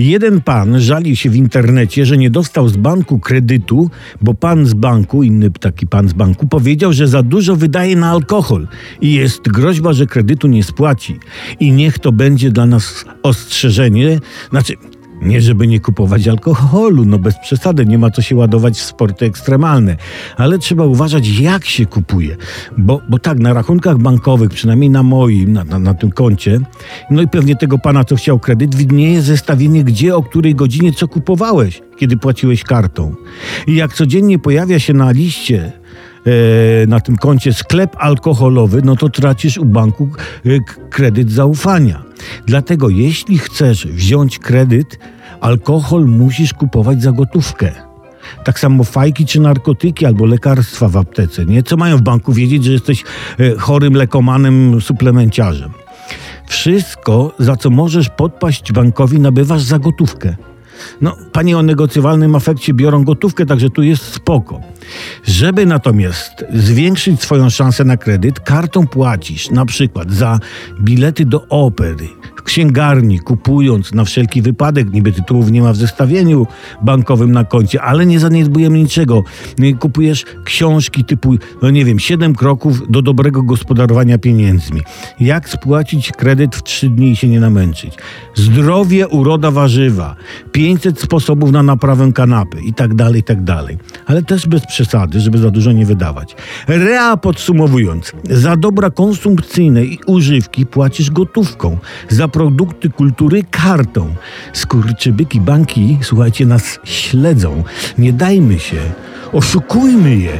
Jeden pan żalił się w internecie, że nie dostał z banku kredytu, bo pan z banku, inny taki pan z banku, powiedział, że za dużo wydaje na alkohol i jest groźba, że kredytu nie spłaci. I niech to będzie dla nas ostrzeżenie, znaczy nie, żeby nie kupować alkoholu, no bez przesady, nie ma co się ładować w sporty ekstremalne, ale trzeba uważać, jak się kupuje. Bo, bo tak, na rachunkach bankowych, przynajmniej na moim, na, na, na tym koncie, no i pewnie tego pana, co chciał kredyt, widnieje zestawienie, gdzie, o której godzinie, co kupowałeś, kiedy płaciłeś kartą. I jak codziennie pojawia się na liście na tym koncie sklep alkoholowy, no to tracisz u banku e, kredyt zaufania. Dlatego jeśli chcesz wziąć kredyt, alkohol musisz kupować za gotówkę. Tak samo fajki czy narkotyki albo lekarstwa w aptece. Nie? Co mają w banku wiedzieć, że jesteś e, chorym lekomanem, suplemenciarzem? Wszystko, za co możesz podpaść bankowi, nabywasz za gotówkę. No, panie o negocjowalnym afekcie biorą gotówkę, także tu jest spoko. Żeby natomiast zwiększyć swoją szansę na kredyt, kartą płacisz na przykład za bilety do opery, księgarni, kupując na wszelki wypadek, niby tytułów nie ma w zestawieniu bankowym na koncie, ale nie zaniedbujemy niczego. Kupujesz książki typu, no nie wiem, 7 kroków do dobrego gospodarowania pieniędzmi. Jak spłacić kredyt w 3 dni i się nie namęczyć. Zdrowie, uroda, warzywa. 500 sposobów na naprawę kanapy i tak dalej, i tak dalej. Ale też bez przesady, żeby za dużo nie wydawać. Rea podsumowując, za dobra konsumpcyjne i używki płacisz gotówką. Za produkty kultury kartą. Skurczybyki banki, słuchajcie, nas śledzą. Nie dajmy się, oszukujmy je.